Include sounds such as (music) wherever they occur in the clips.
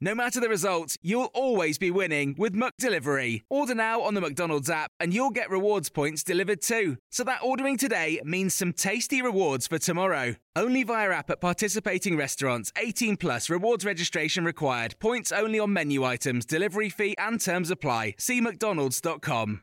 No matter the result, you'll always be winning with McDelivery. Order now on the McDonald's app and you'll get rewards points delivered too. So that ordering today means some tasty rewards for tomorrow. Only via app at participating restaurants. 18 plus rewards registration required. Points only on menu items, delivery fee and terms apply. See mcdonalds.com.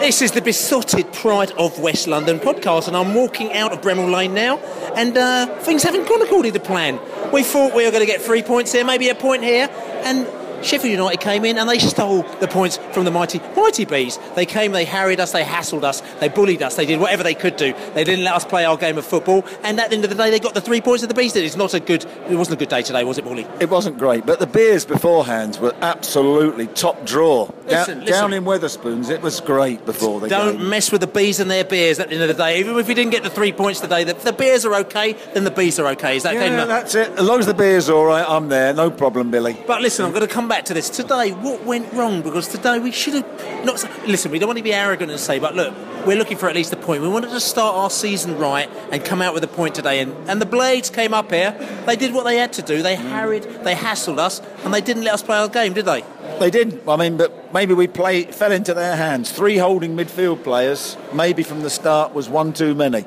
This is the Beesotted Pride of West London podcast, and I'm walking out of Bramall Lane now, and uh, things haven't gone according to plan. We thought we were going to get three points here, maybe a point here, and Sheffield United came in and they stole the points from the mighty mighty bees. They came, they harried us, they hassled us, they bullied us, they did whatever they could do. They didn't let us play our game of football, and at the end of the day, they got the three points of the bees. It's not a good. It wasn't a good day today, was it, Bully? It wasn't great, but the beers beforehand were absolutely top draw. Listen, down, listen. down in Wetherspoons, it was great before the Don't game. mess with the bees and their beers at the end of the day. Even if we didn't get the three points today, the, the beers are okay, then the bees are okay. Is that okay? Yeah, No. that's it. As long as the beer's all right, I'm there. No problem, Billy. But listen, I'm going to come back to this. Today, what went wrong? Because today we should have not. Listen, we don't want to be arrogant and say, but look, we're looking for at least a point. We wanted to start our season right and come out with a point today. And, and the Blades came up here. They did what they had to do. They mm. harried, they hassled us, and they didn't let us play our game, did they? They didn't. I mean, but maybe we play fell into their hands. Three holding midfield players, maybe from the start was one too many.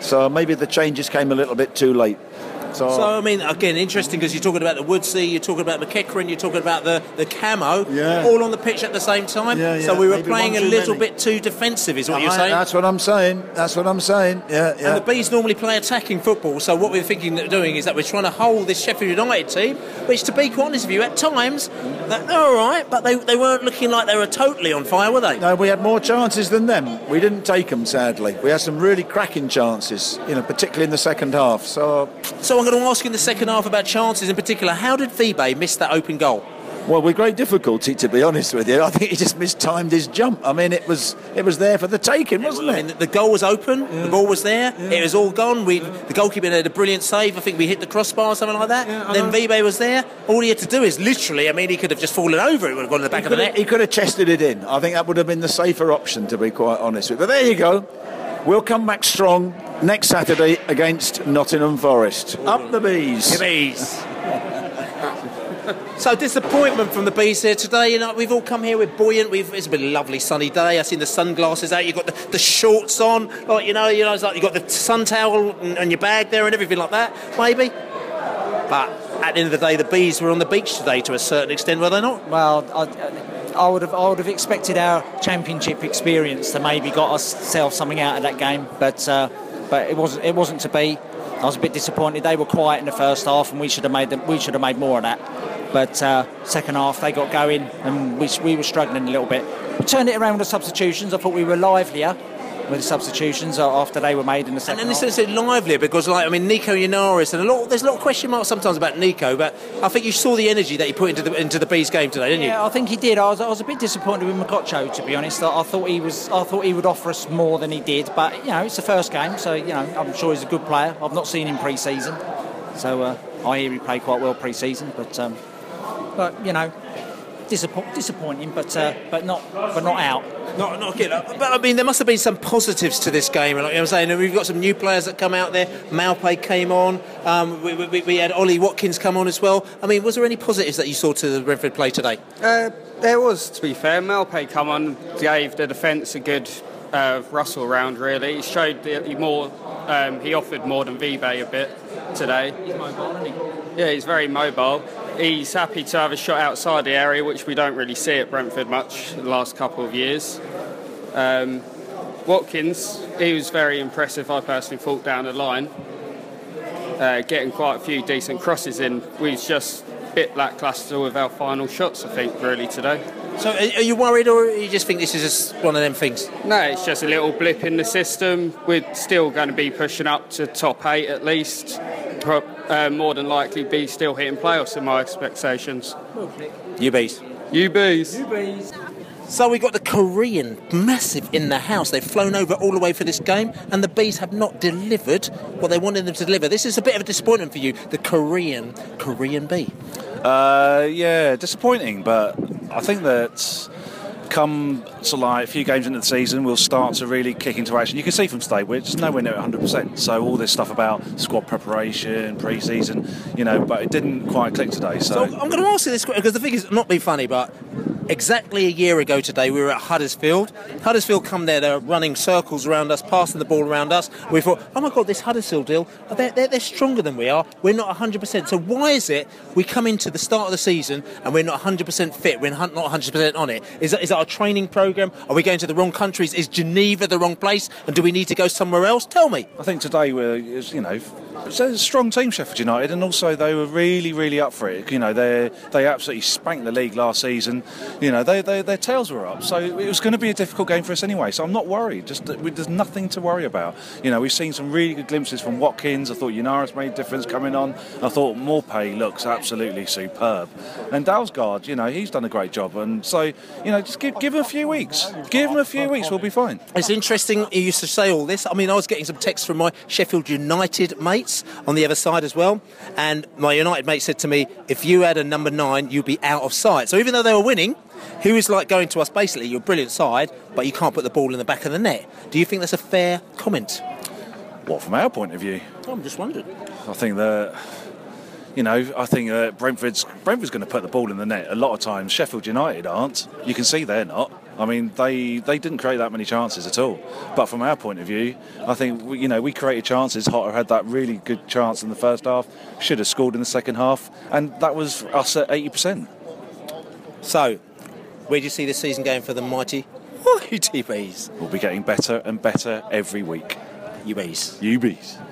So maybe the changes came a little bit too late. So, So I mean, again, interesting because you're talking about the Woodsey, you're talking about McEachran, you're talking about the, the camo, Yeah. all on the pitch at the same time. Yeah, So we were maybe playing a little many. bit too defensive, is what you're saying. That's what I'm saying. That's what I'm saying. Yeah, yeah. And the Bees normally play attacking football, so what we're thinking of doing is that we're trying to hold this Sheffield United team, which, to be quite honest with you, at times they're all right, but they, they weren't looking like they were totally on fire, were they? No, we had more chances than them. We didn't take them, sadly. We had some really cracking chances, you know, particularly in the second half. So, So going to ask you in the second half about chances in particular. How did Vibe miss that open goal? well, with great difficulty, to be honest with you, I think he just mistimed his jump. I mean, it was it was there for the taking, wasn't I mean, it? the goal was open, the ball was there, it was all gone. We, The goalkeeper had a brilliant save. I think we hit the crossbar or something like that. then Vibe was there. All he had to do is literally, I mean, he could have just fallen over. It would have gone in the back of the net. he could have chested it in. I think that would have been the safer option, to be quite honest with you. But there you go. We'll come back strong next Saturday against Nottingham Forest. Up the bees. bees. (laughs) so disappointment from the bees here today. You know, we've all come here. We're buoyant. We've it's been a lovely sunny day. I've seen the sunglasses out. You've got the, the shorts on. Like you know, you know, it's like you've got the sun towel and, and your bag there and everything like that. Maybe. But at the end of the day, the bees were on the beach today to a certain extent, were they not? Well, I, I would have I would have expected our championship experience to maybe got ourselves something out of that game, but uh, but it wasn't it wasn't to be. I was a bit disappointed. They were quiet in the first half, and we should have made them, we should have made more of that. But uh, second half they got going, and we, we were struggling a little bit. We turned it around with substitutions. I thought we were livelier with the substitutions after they were made in the And second then half. this is livelier because, like, I mean, Nico Yennaris and a lot. There's a lot of question marks sometimes about Nico, but I think you saw the energy that he put into the into the bees game today, didn't you? Yeah, I think he did. I was, I was a bit disappointed with Mokotjo, to be honest. I, I thought he was. I thought he would offer us more than he did. But you know, it's the first game, so you know, I'm sure he's a good player. I've not seen him pre-season, so uh, I hear he played quite well pre-season. But um, but you know, disappoint, disappointing, but uh, but not but not out. Not, not good. But I mean, there must have been some positives to this game. Like I'm saying, we've got some new players that come out there. Maupay came on. Um, we, we, we had Ollie Watkins come on as well. I mean, was there any positives that you saw to the Brentford play today? Uh, there was, to be fair. Maupay come on, gave the defence a good uh, rustle round, really. He showed the, he more Um, he offered more than Vibe a bit today. He's mobile, isn't he? Yeah, he's very mobile. He's happy to have a shot outside the area, which we don't really see at Brentford much the last couple of years. Um, Watkins, he was very impressive, I personally thought, down the line. Uh, getting quite a few decent crosses in. We was just a bit lacklustre with our final shots, I think, really, today. So, are, are you worried, or you just think this is just one of them things? No, it's just a little blip in the system. We're still going to be pushing up to top eight at least. Pro- uh, more than likely be still hitting playoffs in my expectations. UBs. UBs. So we got the Korean massive in the house. They've flown over all the way for this game, and the bees have not delivered what they wanted them to deliver. This is a bit of a disappointment for you, the Korean Korean bee. Uh, yeah, disappointing, but I think that come like a few games into the season, we'll start to really kick into action. You can see from state we're just nowhere near 100%. So all this stuff about squad preparation, pre-season, you know, but it didn't quite click today. So, So I'm going to ask you this question because the thing is, not be funny, but exactly a year ago today, we were at Huddersfield. Huddersfield come there, they're running circles around us, passing the ball around us. We thought, oh my God, this Huddersfield deal, they're, they're, they're stronger than we are. We're not 100%. So why is it we come into the start of the season and we're not 100% fit? We're not 100% on it. Is that, is our training program? Are we going to the wrong countries? Is Geneva the wrong place? And do we need to go somewhere else? Tell me. I think today we're, you know, it's a strong team, Sheffield United, and also they were really, really up for it. You know, they they absolutely spanked the league last season. You know, they, they, their tails were up, so it was going to be a difficult game for us anyway. So I'm not worried. Just there's nothing to worry about. You know, we've seen some really good glimpses from Watkins. I thought Yennaris made a difference coming on. I thought Maupay looks absolutely superb, and Dalsgaard, you know, he's done a great job. And so, you know, just give give him a few weeks. Give him a few weeks, we'll be fine. It's interesting you used to say all this. I mean, I was getting some texts from my Sheffield United mates on the other side as well. And my United mate said to me, if you had a number nine, you'd be out of sight. So even though they were winning, he was like going to us basically, you're a brilliant side, but you can't put the ball in the back of the net. Do you think that's a fair comment? What from our point of view? I'm just wondering. I think that you know, I think uh, Brentford's Brentford's going to put the ball in the net a lot of times. Sheffield United aren't. You can see they're not. I mean, they they didn't create that many chances at all. But from our point of view, I think we, you know we created chances. Jota had that really good chance in the first half. Should have scored in the second half, and that was us at eighty percent. So, where do you see this season going for the mighty (laughs) UTBs? We'll be getting better and better every week. UBs. UBs.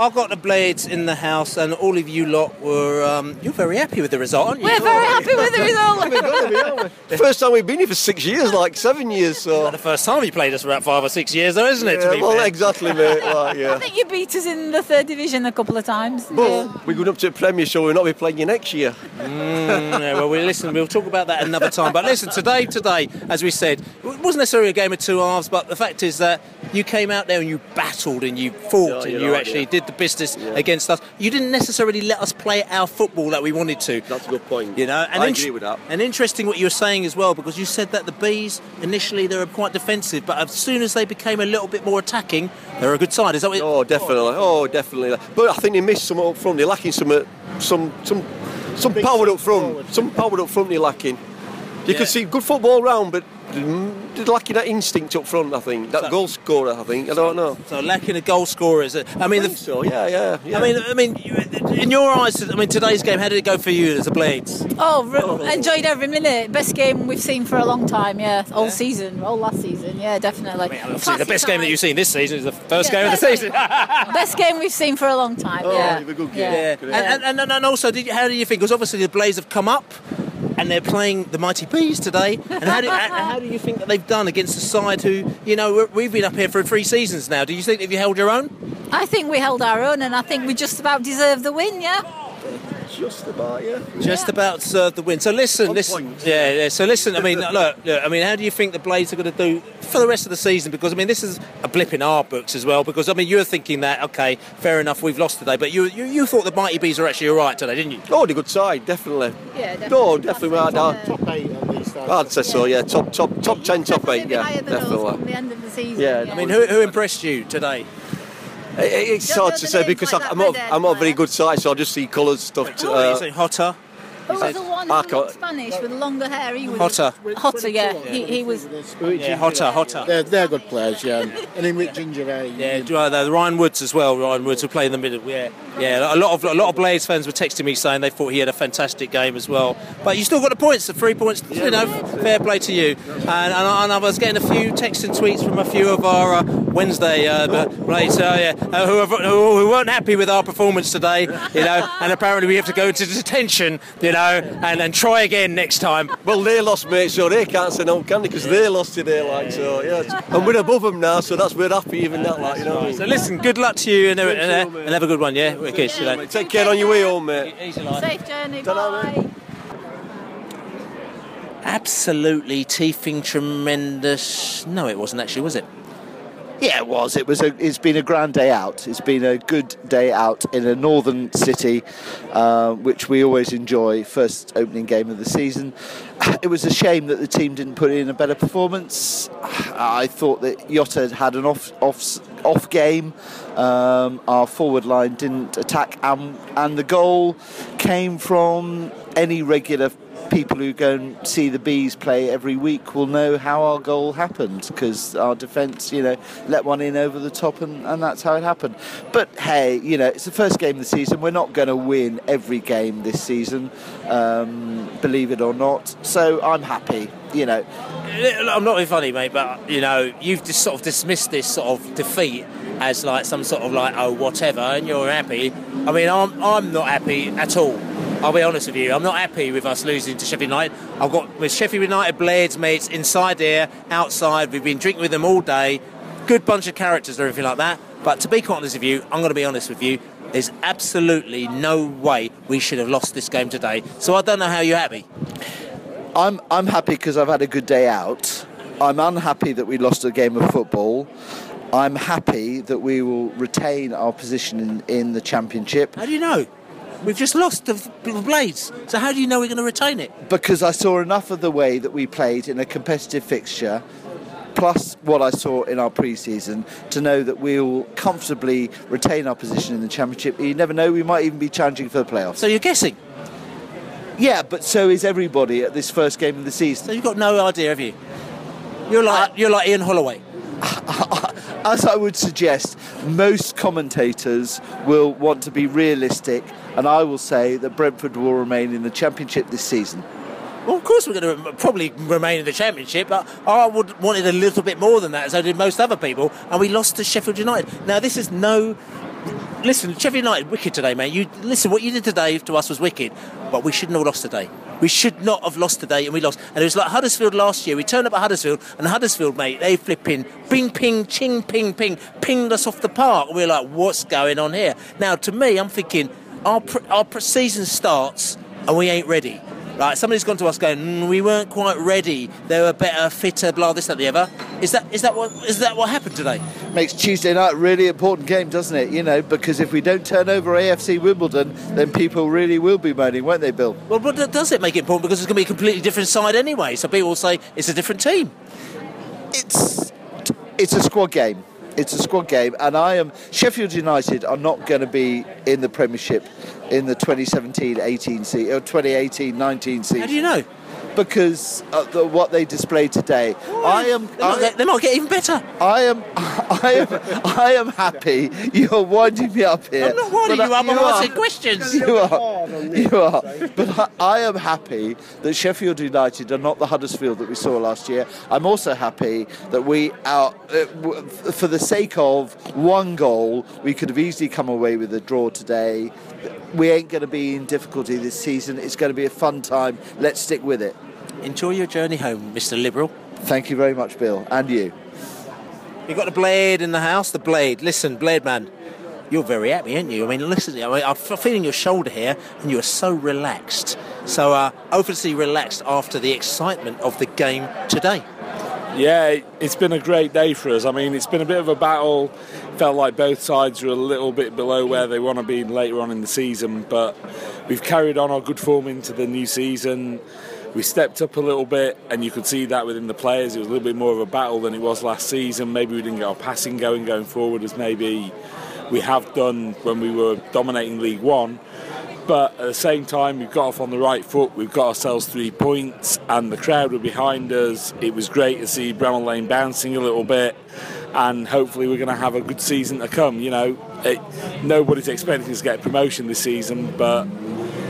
I've got the blades in the house, and all of you lot were. Um, you're very happy with the result, aren't you? We're very happy with the result. First time we've been here for six years, like seven years. So Not the first time you played us for about five or six years, though, isn't it? to Yeah, be well, fair? exactly, mate. Like, (laughs) I think you beat us in the third division a couple of times. But we're going up to the Premier, so we'll not be playing you next year. Mm, yeah, well, we listen. We'll talk about that another time. But listen, today, today, as we said, it wasn't necessarily a game of two halves. But the fact is that you came out there and you battled and you fought Yeah, and you're right, actually yeah. did the business against us. You didn't necessarily let us play our football that we wanted to. That's a good point. You know, and I int- agree with that. And interesting what you were saying as well, because you said that the bees initially they were quite defensive, but as soon as they became a little bit more attacking, they're a good side. Is that what? Oh, definitely. Oh, definitely. But I think they missed some up front. They're lacking some, uh, some, some, some power up front. Some power up front. They're lacking. You Yeah. could see good football round, but lacking that instinct up front. I think that So- goal scorer. I think. I don't know. So lacking a goal scorer is. it? I mean, the, So yeah, yeah, yeah. I mean, I mean, in your eyes, I mean, today's game, how did it go for you as a Blades? Oh, re- oh. enjoyed every minute. Best game we've seen for a long time. Yeah, all season, all last season. Yeah, definitely. Obviously, the best game that you've seen this season is the first Yeah, game of the season. (laughs) Best game we've seen for a long time. Oh, yeah, you've a good yeah. game. Yeah. And, and, and, and also, did you, how do you think? Because obviously the Blades have come up and they're playing the Mighty Bees today. And how do, how, do you think that they've done against a side who, you know, we've been up here for three seasons now. Do you think that you held your own? I think we held our own, and I think we just about deserved the win. Yeah. Just about, yeah. Just about served the win. So listen, On listen, point. yeah, yeah. So listen. I mean, (laughs) look, look. I mean, how do you think the Blades are going to do for the rest of the season? Because I mean, this is a blip in our books as well. Because I mean, you're thinking that okay, fair enough, we've lost today, but you you, you thought the Mighty Bees were actually all right today, didn't you? Oh, the good side, definitely. Yeah, oh, definitely. No, definitely. I'd, I'd, Top eight at least. I'd say so. Yeah, top, top, top ten, top eight. Yeah, higher than us definitely. the end of the season. Yeah, I mean, who, who impressed you today? It- It's Don't hard know to say because I- that I'm not, I'm not a very good sight, so I just see colours stuff. To, you uh, Jota. Who was the one one who looked Spanish with longer hair. He was Jota. Jota, yeah. He, he was. Yeah, Jota, Jota. They're, they're good players, yeah. And, and in with ginger hair. Yeah, do you the Ryan Woods as well. Ryan Woods who play in the middle. Yeah, yeah. A lot of a lot of Blades fans were texting me saying they thought he had a fantastic game as well. But you still got the points, the three points. You know, fair play to you. And, and, I- and I was getting a few texts and tweets from a few of our uh, Wednesday uh, Blades, uh, yeah, uh, who, have, who, who weren't happy with our performance today. You know, and apparently we have to go to detention. You know, and, and try again next time. Well, they lost, mate, so they can't say no, can they? Because they lost today, like, so, yeah. And we're above them now, so that's, we're happy even that, like, you know. what I mean? So listen, good luck to you and, and, and, uh, and have a good one. Yeah, okay. see you later. Take care on your way home, mate. Safe journey. Bye. Absolutely teething tremendous. No, it wasn't actually, was it? Yeah, it was. It was. A, it's been a grand day out. It's been a good day out in a northern city, uh, which we always enjoy. First opening game of the season. (sighs) It was a shame that the team didn't put in a better performance. (sighs) I thought that Jota had had an off off off game. Um, our forward line didn't attack, and, and the goal came from any regular people who go and see the bees play every week will know how our goal happened because our defence, you know, let one in over the top and, and that's how it happened. But hey, you know, it's the first game of the season. We're not going to win every game this season, um, believe it or not. So I'm happy, you know. I'm not being funny, mate, but you know, you've just sort of dismissed this sort of defeat as like some sort of like oh whatever, and you're happy. I mean, I'm I'm not happy at all. I'll be honest with you. I'm not happy with us losing to Sheffield United. I've got with Sheffield United blades mates inside here, outside. We've been drinking with them all day. Good bunch of characters and everything like that. But to be quite honest with you, I'm going to be honest with you. There's absolutely no way we should have lost this game today. So I don't know how you're happy. I'm I'm happy because I've had a good day out. I'm unhappy that we lost a game of football. I'm happy that we will retain our position in, in the championship. How do you know? We've just lost the the blades. So how do you know we're going to retain it? because I saw enough of the way that we played in a competitive fixture, plus what I saw in our pre-season, to know that we'll comfortably retain our position in the championship. You never know; we might even be challenging for the playoffs. So you're guessing? Yeah, but so is everybody at this first game of the season. So you've got no idea, have you? You're like you're like Ian Holloway. (laughs) As I would suggest, most commentators will want to be realistic, and I will say that Brentford will remain in the championship this season. Well, of course we're going to probably remain in the championship, but I would wanted a little bit more than that, as I did most other people, and we lost to Sheffield United. Now this is no. Listen, Sheffield United wicked today, man. You listen, what you did today to us was wicked, but we shouldn't have lost today. We should not have lost today, and we lost. And it was like Huddersfield last year. We turned up at Huddersfield, and Huddersfield, mate, they flipping ping, ping, ching, ping, ping, pinged us off the park. We are like, what's going on here? Now, to me, I'm thinking our pre- our pre- season starts, and we ain't ready. Right, somebody's gone to us going, mm, we weren't quite ready. They were better, fitter, blah, this, that, the other. Is that is that what is that what happened today? Makes Tuesday night a really important game, doesn't it? You know, because if we don't turn over AFC Wimbledon, then people really will be moaning, won't they, Bill? Well, but does it make it important because it's going to be a completely different side anyway? So people will say it's a different team. It's it's a squad game. It's a squad game, and I am Sheffield United are not going to be in the Premiership in the 2017-18 season or 2018-19 season. How do you know? Because of the, what they display today, I am. They might, get, they might get even better. I am, (laughs) I am, I am happy. You're winding me up here. I'm not winding you up. I'm asking questions. (laughs) You are. You are. But I, I am happy that Sheffield United are not the Huddersfield that we saw last year. I'm also happy that we are, uh, w- for the sake of one goal, we could have easily come away with a draw today. We ain't going to be in difficulty this season. It's going to be a fun time. Let's stick with it. Enjoy your journey home, Mr. Liberal. Thank you very much, Bill, and you. You got the blade in the house. The blade. Listen, blade man. You're very happy, aren't you? I mean, listen. I mean, I'm feeling your shoulder here, and you are so relaxed. So, uh, obviously relaxed after the excitement of the game today. Yeah, it's been a great day for us. I mean, it's been a bit of a battle. Felt like both sides were a little bit below where they want to be later on in the season, but we've carried on our good form into the new season. We stepped up a little bit, and you could see that within the players. It was a little bit more of a battle than it was last season. Maybe we didn't get our passing going going forward as maybe we have done when we were dominating League One. But at the same time, we've got off on the right foot. We've got ourselves three points, and the crowd were behind us. It was great to see Bramall Lane bouncing a little bit, and hopefully, we're going to have a good season to come. You know, it, nobody's expecting us to get promotion this season, but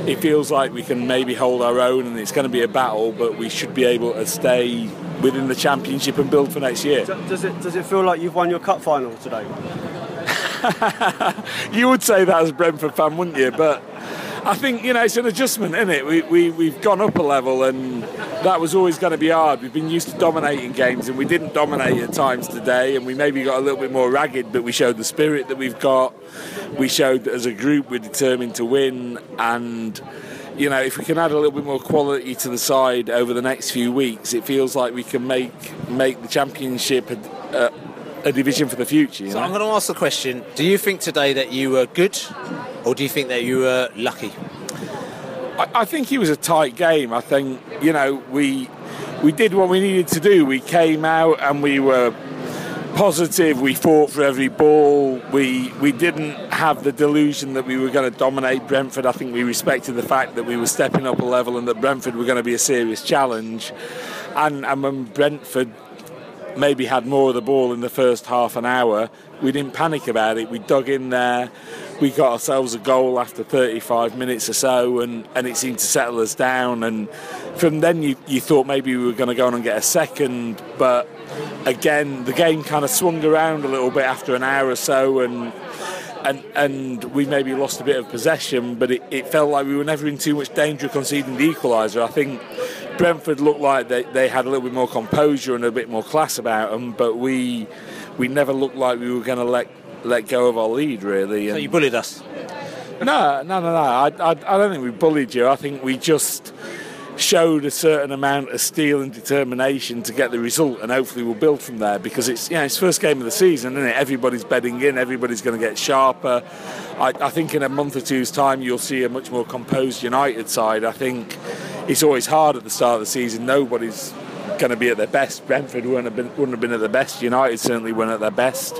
it feels like we can maybe hold our own, and it's going to be a battle. But we should be able to stay within the championship and build for next year. Does it does it feel like you've won your cup final today? (laughs) you would say that as a Brentford fan, wouldn't you? But I think you know it's an adjustment, isn't it? We, we we've gone up a level, and that was always going to be hard. We've been used to dominating games, and we didn't dominate at times today, and we maybe got a little bit more ragged, but we showed the spirit that we've got. We showed that as a group we're determined to win, and you know, if we can add a little bit more quality to the side over the next few weeks, it feels like we can make make the championship a, a, a division for the future. You So know? I'm going to ask the question: Do you think today that you were good, or do you think that you were lucky? I, I think it was a tight game. I think you know we we did what we needed to do. We came out and we were positive. We fought for every ball. We we didn't have the delusion that we were going to dominate Brentford. I think we respected the fact that we were stepping up a level and that Brentford were going to be a serious challenge. And and when Brentford maybe had more of the ball in the first half an hour, we didn't panic about it. We dug in there. We got ourselves a goal after 35 minutes or so, and, and it seemed to settle us down. And from then, you, you thought maybe we were going to go on and get a second, but again, the game kind of swung around a little bit after an hour or so, and and and we maybe lost a bit of possession, but it, it felt like we were never in too much danger of conceding the equaliser. I think Brentford looked like they, they had a little bit more composure and a bit more class about them, but we we never looked like we were going to let let go of our lead really. So And- you bullied us. no, no, no, no. I, I, I don't think we bullied you. I think we just showed a certain amount of steel and determination to get the result, and hopefully we'll build from there. Because it's yeah, it's first game of the season, isn't it? Everybody's bedding in. Everybody's going to get sharper. I, I think in a month or two's time you'll see a much more composed United side. I think it's always hard at the start of the season. Nobody's going to be at their best. Brentford wouldn't have been, wouldn't have been at their best. United certainly weren't at their best.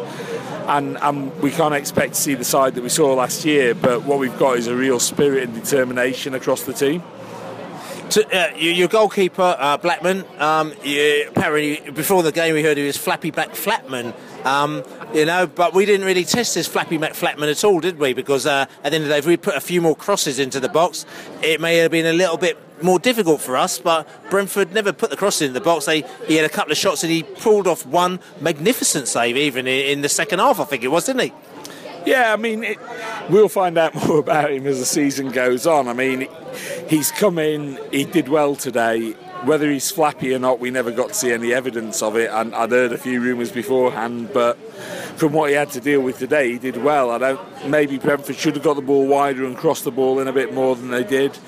And, and we can't expect to see the side that we saw last year, but what we've got is a real spirit and determination across the team. To, uh, your, goalkeeper, uh, Blackman, um, you, apparently before the game we heard he was Flappy Black Flatman. Um, you know, but we didn't really test this Flappy Mac Flatman at all, did we? Because uh, at the end of the day, if we put a few more crosses into the box, it may have been a little bit more difficult for us. But Brentford never put the crosses in the box. They, he had a couple of shots and he pulled off one magnificent save, even in, in the second half, I think it was, didn't he? Yeah, I mean, it, we'll find out (laughs) more about him as the season goes on. I mean, he's come in, he did well today. Whether he's flappy or not, we never got to see any evidence of it. And I'd heard a few rumours beforehand, but from what he had to deal with today, he did well. I don't. Maybe Brentford should have got the ball wider and crossed the ball in a bit more than they did,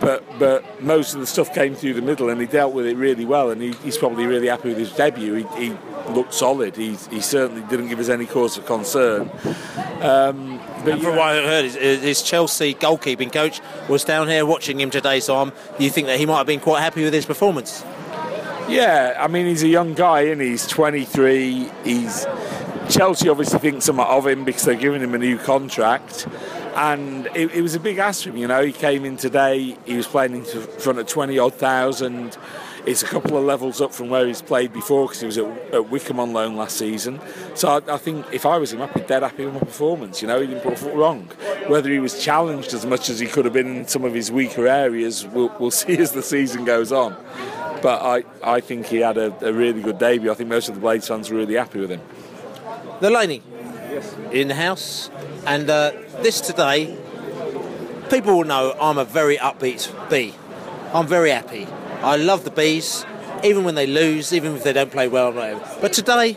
but but most of the stuff came through the middle, and he dealt with it really well. And he, he's probably really happy with his debut. He, he looked solid. He, he certainly didn't give us any cause for concern. Um, but and from what I heard, his, his Chelsea goalkeeping coach was down here watching him today. So um, you think that he might have been quite happy with his performance? Yeah, I mean he's a young guy and he's 23. He's Chelsea obviously think somewhat of him because they're giving him a new contract, and it, it was a big ask for him. You know, he came in today. He was playing in front of 20 odd thousand. It's a couple of levels up from where he's played before because he was at, at Wycombe on loan last season. So I, I think if I was him, I'd be dead happy with my performance. You know, he didn't put a foot wrong. Whether he was challenged as much as he could have been in some of his weaker areas, we'll, we'll (laughs) see as the season goes on. But I, I think he had a, a really good debut. I think most of the Blades fans were really happy with him. The Laney in the house, and uh, this today, people will know I'm a very upbeat bee. I'm very happy. I love the bees, even when they lose, even if they don't play well. But today,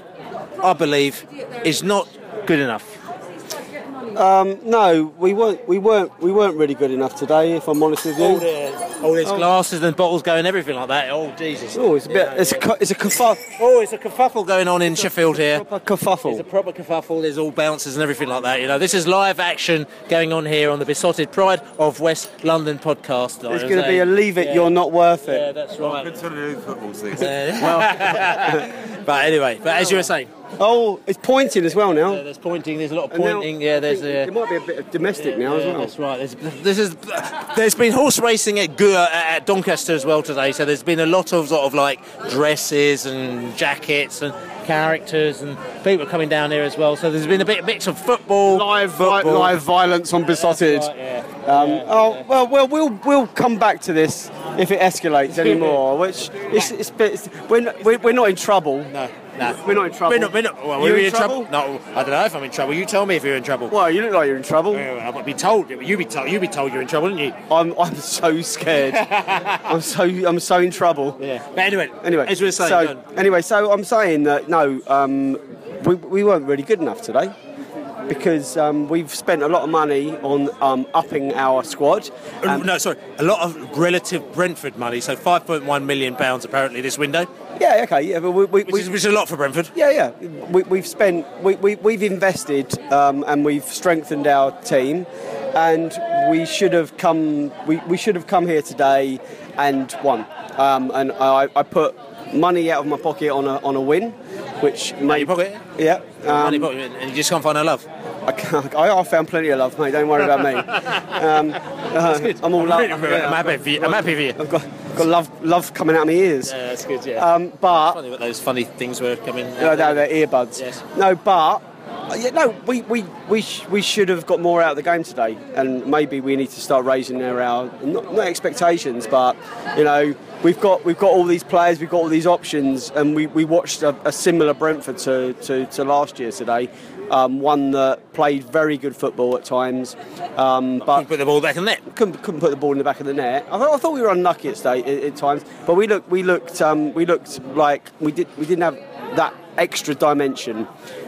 I believe, is not good enough. Um, no, we weren't. We weren't. We weren't really good enough today. If I'm honest with you. All, the, all these glasses and bottles going, everything like that. Oh Jesus! Oh, it's a bit. It's a. It's a kerfuffle. Oh, it's a kerfuffle going on in Sheffield here. Proper kerfuffle. It's a proper kerfuffle. There's all bounces and everything like that. You know, this is live action going on here on the Beesotted Pride of West London podcast. There's going to be a leave it. You're not worth it. Yeah, that's right. Good to do football season. well, (laughs) But anyway, but as you were saying. Oh, it's pointing as well now. Yeah, there's pointing. There's a lot of And now- pointing. yeah, there's. I think Uh, there might be a bit of domestic now as well. That's right. There's, this is, there's been horse racing at, Gu- uh, at Doncaster as well today, so there's been a lot of sort of like dresses and jackets and characters and people coming down here as well. So there's been a bit mix of football, Live, football. live violence on Beesotted. That's right, yeah. Um, oh well, well, we'll we'll come back to this if it escalates (laughs) anymore. Which it's, it's, it's we're, not, we're, we're not in trouble. No, no, we're not in trouble. We're not. We're not. Well, You in in trouble? trouble? No, I don't know if I'm in trouble. You tell me if you're in trouble. Well, you look like you're in trouble. I've been told. You be told. You be told you're in trouble, didn't you? I'm I'm so scared. (laughs) I'm so I'm so in trouble. Yeah. But anyway, Anyway, as we were saying, so anyway, so I'm saying that no, um, we, we weren't really good enough today because um, we've spent a lot of money on um, upping our squad. Uh, no, sorry, a lot of relative Brentford money. So 5.1 million pounds apparently this window, Yeah, okay, yeah, but we, we, which is, which is a lot for Brentford. Yeah, yeah. We, we've spent, we, we, we've invested um, and we've strengthened our team, and we should have come. We, we should have come here today and won. Um, and I, I put money out of my pocket on a on a win, which made your pocket? Yeah. Money Um, pocket, and you just can't find no love. I, can't, I, I found plenty of love, mate. Don't worry about me. (laughs) Um, uh, I'm all I'm love. really- I'm happy for you. I'm happy for you. I've got, love, love coming out of my ears. Yeah, that's good. Yeah. Um, but funny what those funny things were coming. out no, they're earbuds. Yes. No, but uh, yeah, no, we we we, sh- we should have got more out of the game today, and maybe we need to start raising our, our not, not expectations, but you know. We've got we've got all these players, we've got all these options, and we, we watched a, a similar Brentford to, to, to last year today. Um, one that played very good football at times, um, but couldn't put the ball back in the net. Couldn't, couldn't put the ball in the back of the net. I thought, I thought we were unlucky at, sta- at, at times, but we looked we looked um, we looked like we did we didn't have that extra dimension,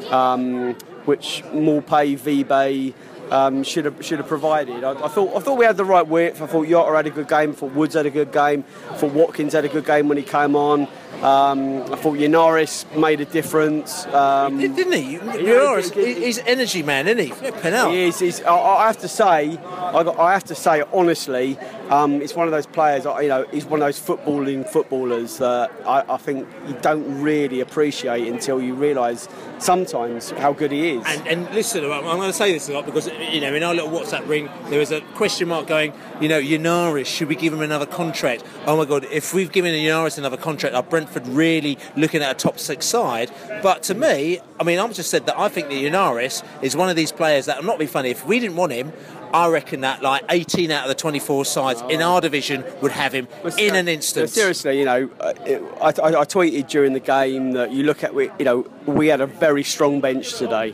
um, which Maupay, Vibe um, should have should have provided. I, I thought I thought we had the right width. I thought Jota had a good game. I thought Woods had a good game. I thought Watkins had a good game when he came on. Um, I thought Yennaris made a difference. Um, Didn't he? Yours, he's energy man, isn't he? Flipping out. he is. He's, I, I have to say, I, got, I have to say honestly, um, it's one of those players. You know, he's one of those footballing footballers that I, I think you don't really appreciate until you realise sometimes how good he is. And, and listen, I'm, I'm going to say this a lot because you know in our little WhatsApp ring there was a question mark going. You know, Yennaris, should we give him another contract? Oh my God, if we've given Yennaris another contract, are Brentford really looking at a top six side? But to me, I mean, I've just said that I think that Yennaris is one of these players that, I'm not be funny, if we didn't want him. I reckon that like 18 out of the 24 sides in our division would have him in an instant. seriously, you know, uh, it, I, I, I tweeted during the game that you look at, we, you know, we had a very strong bench today,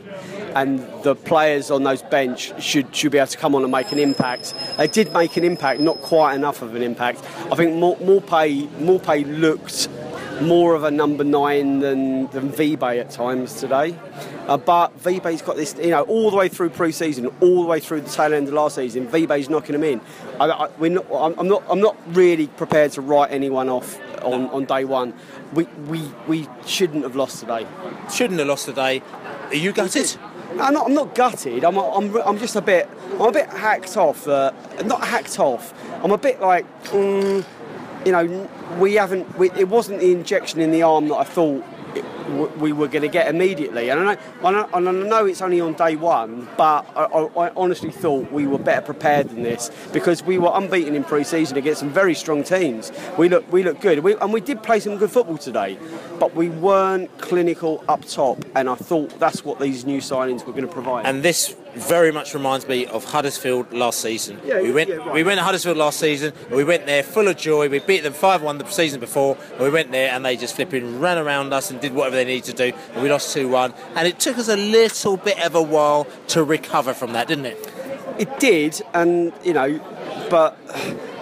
and the players on those bench should should be able to come on and make an impact. They did make an impact, not quite enough of an impact. I think Mor- Maupay Maupay looked more of a number nine than than Vibe at times today. Uh, but Vibe's got this, you know, all the way through pre-season, all the way through the tail end of last season. Vibe's knocking them in. I, I, we're not, I'm, I'm not, I'm not really prepared to write anyone off on, on day one. We, we, we shouldn't have lost today. Shouldn't have lost today. Are you gutted? No, I'm not, I'm not gutted. I'm, I'm, I'm just a bit, I'm a bit hacked off. Uh, not hacked off. I'm a bit like, mm, you know, we haven't. We, it wasn't the injection in the arm that I thought it, w- we were going to get immediately. And I, know, and I know it's only on day one, but I, I, I honestly thought we were better prepared than this because we were unbeaten in pre-season against some very strong teams. We look, we good, we, and we did play some good football today, but we weren't clinical up top. And I thought that's what these new signings were going to provide. And this very much reminds me of Huddersfield last season. Yeah, we went yeah, right. we went to Huddersfield last season and we went there full of joy. We beat them 5-1 the season before and we went there and they just flipping ran around us and did whatever they needed to do and we lost 2-1 and it took us a little bit of a while to recover from that, didn't it? It did, and you know, but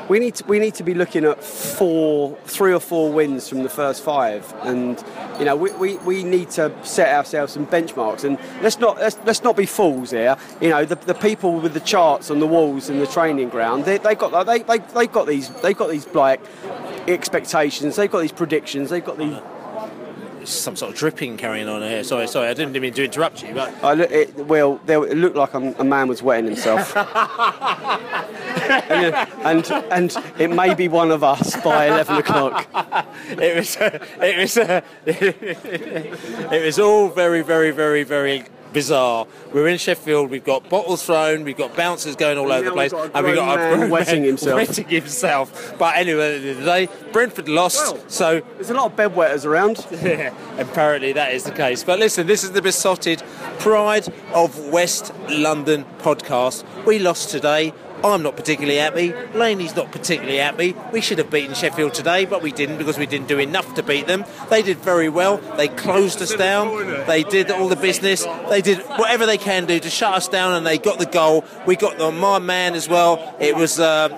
we need to, we need to be looking at four, three or four wins from the first five, and you know, we, we, we need to set ourselves some benchmarks, and let's not let's, let's not be fools here. You know, the, the people with the charts on the walls in the training ground, they they got they they they've got these they've got these like expectations, they've got these predictions, they've got these. Some sort of dripping carrying on here. Sorry, sorry, I didn't mean to interrupt you, but I look, it, well, there, it looked like a man was wetting himself. (laughs) (laughs) and and it may be one of us by 11 o'clock. (laughs) it was, uh, it was, uh, (laughs) it was all very, very, very, very bizarre. We're in Sheffield. We've got bottles thrown. We've got bouncers going all over the place, we've and we've got a man grown wetting himself. Wetting himself. But anyway, at the end of the day, Brentford lost. so there's a lot of bedwetters around. yeah, apparently that is the case. But listen, this is the Beesotted Pride of West London podcast. We lost today. I'm not particularly happy. Laney's not particularly happy. We should have beaten Sheffield today, but we didn't because we didn't do enough to beat them. They did very well. They closed us down. They did all the business. They did whatever they can do to shut us down, and they got the goal. We got the my man as well. It was uh,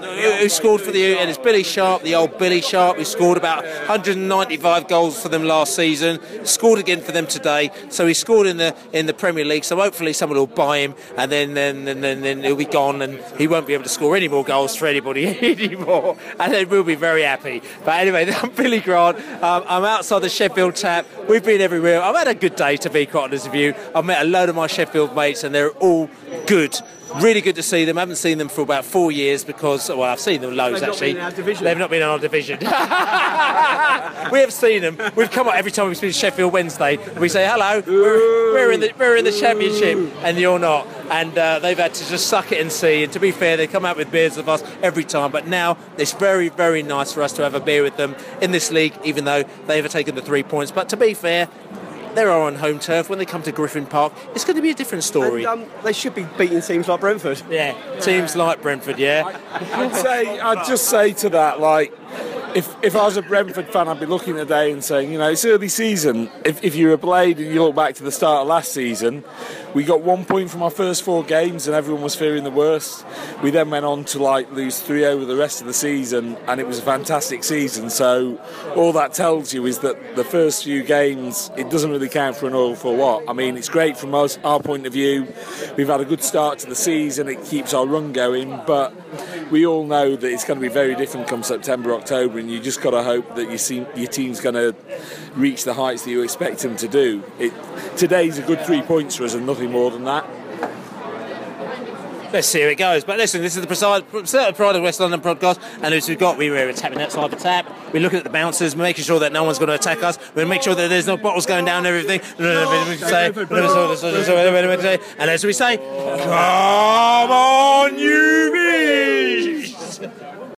who scored for the and it's Billy Sharp, the old Billy Sharp, who scored about 195 goals for them last season. Scored again for them today. So he scored in the in the Premier League. So hopefully someone will buy him, and then then, then, then he'll be gone, and he won't be able to score any more goals for anybody (laughs) anymore. And then we'll be very happy. But anyway, (laughs) I'm Billy Grant. Um, I'm outside the Sheffield tap. We've been everywhere. I've had a good day, to be quite honest with you. I've met a load of my Sheffield mates, and they're all good. Really good to see them. I haven't seen them for about four years because, well, I've seen them loads They've not actually. been in our division. They've not been in our division. (laughs) we have seen them. We've come up every time we've been to Sheffield Wednesday. We say hello. We're, we're in the we're in the championship, and you're not. And uh, they've had to just suck it and see. And to be fair, they come out with beers with us every time. But now it's very very nice for us to have a beer with them in this league, even though they've taken the three points. But to be fair. They're on home turf. When they come to Griffin Park, it's going to be a different story. And, um, they should be beating teams like Brentford. yeah, teams like Brentford. Yeah, I'd say, I'd just say to that, like, if if I was a Brentford fan, I'd be looking today and saying, you know, it's early season. If, if you're a Blade and you look back to the start of last season, we got one point from our first four games and everyone was fearing the worst. We then went on to like lose three over the rest of the season, and it was a fantastic season. So all that tells you is that the first few games, it doesn't really count for an awful lot. I mean, it's great from us, our point of view. We've had a good start to the season. It keeps our run going, but we all know that it's going to be very different come September, October, and you just got to hope that your, team, your team's going to reach the heights that you expect them to do. It, today's a good three points for us and nothing more than that. Let's see how it goes. But listen, this is the Pride, of West London podcast, and as we've got, we were tapping outside the tap. We're looking at the bouncers, making sure that no one's going to attack us. We're make sure that there's no bottles going down and everything. And as we say, come on, you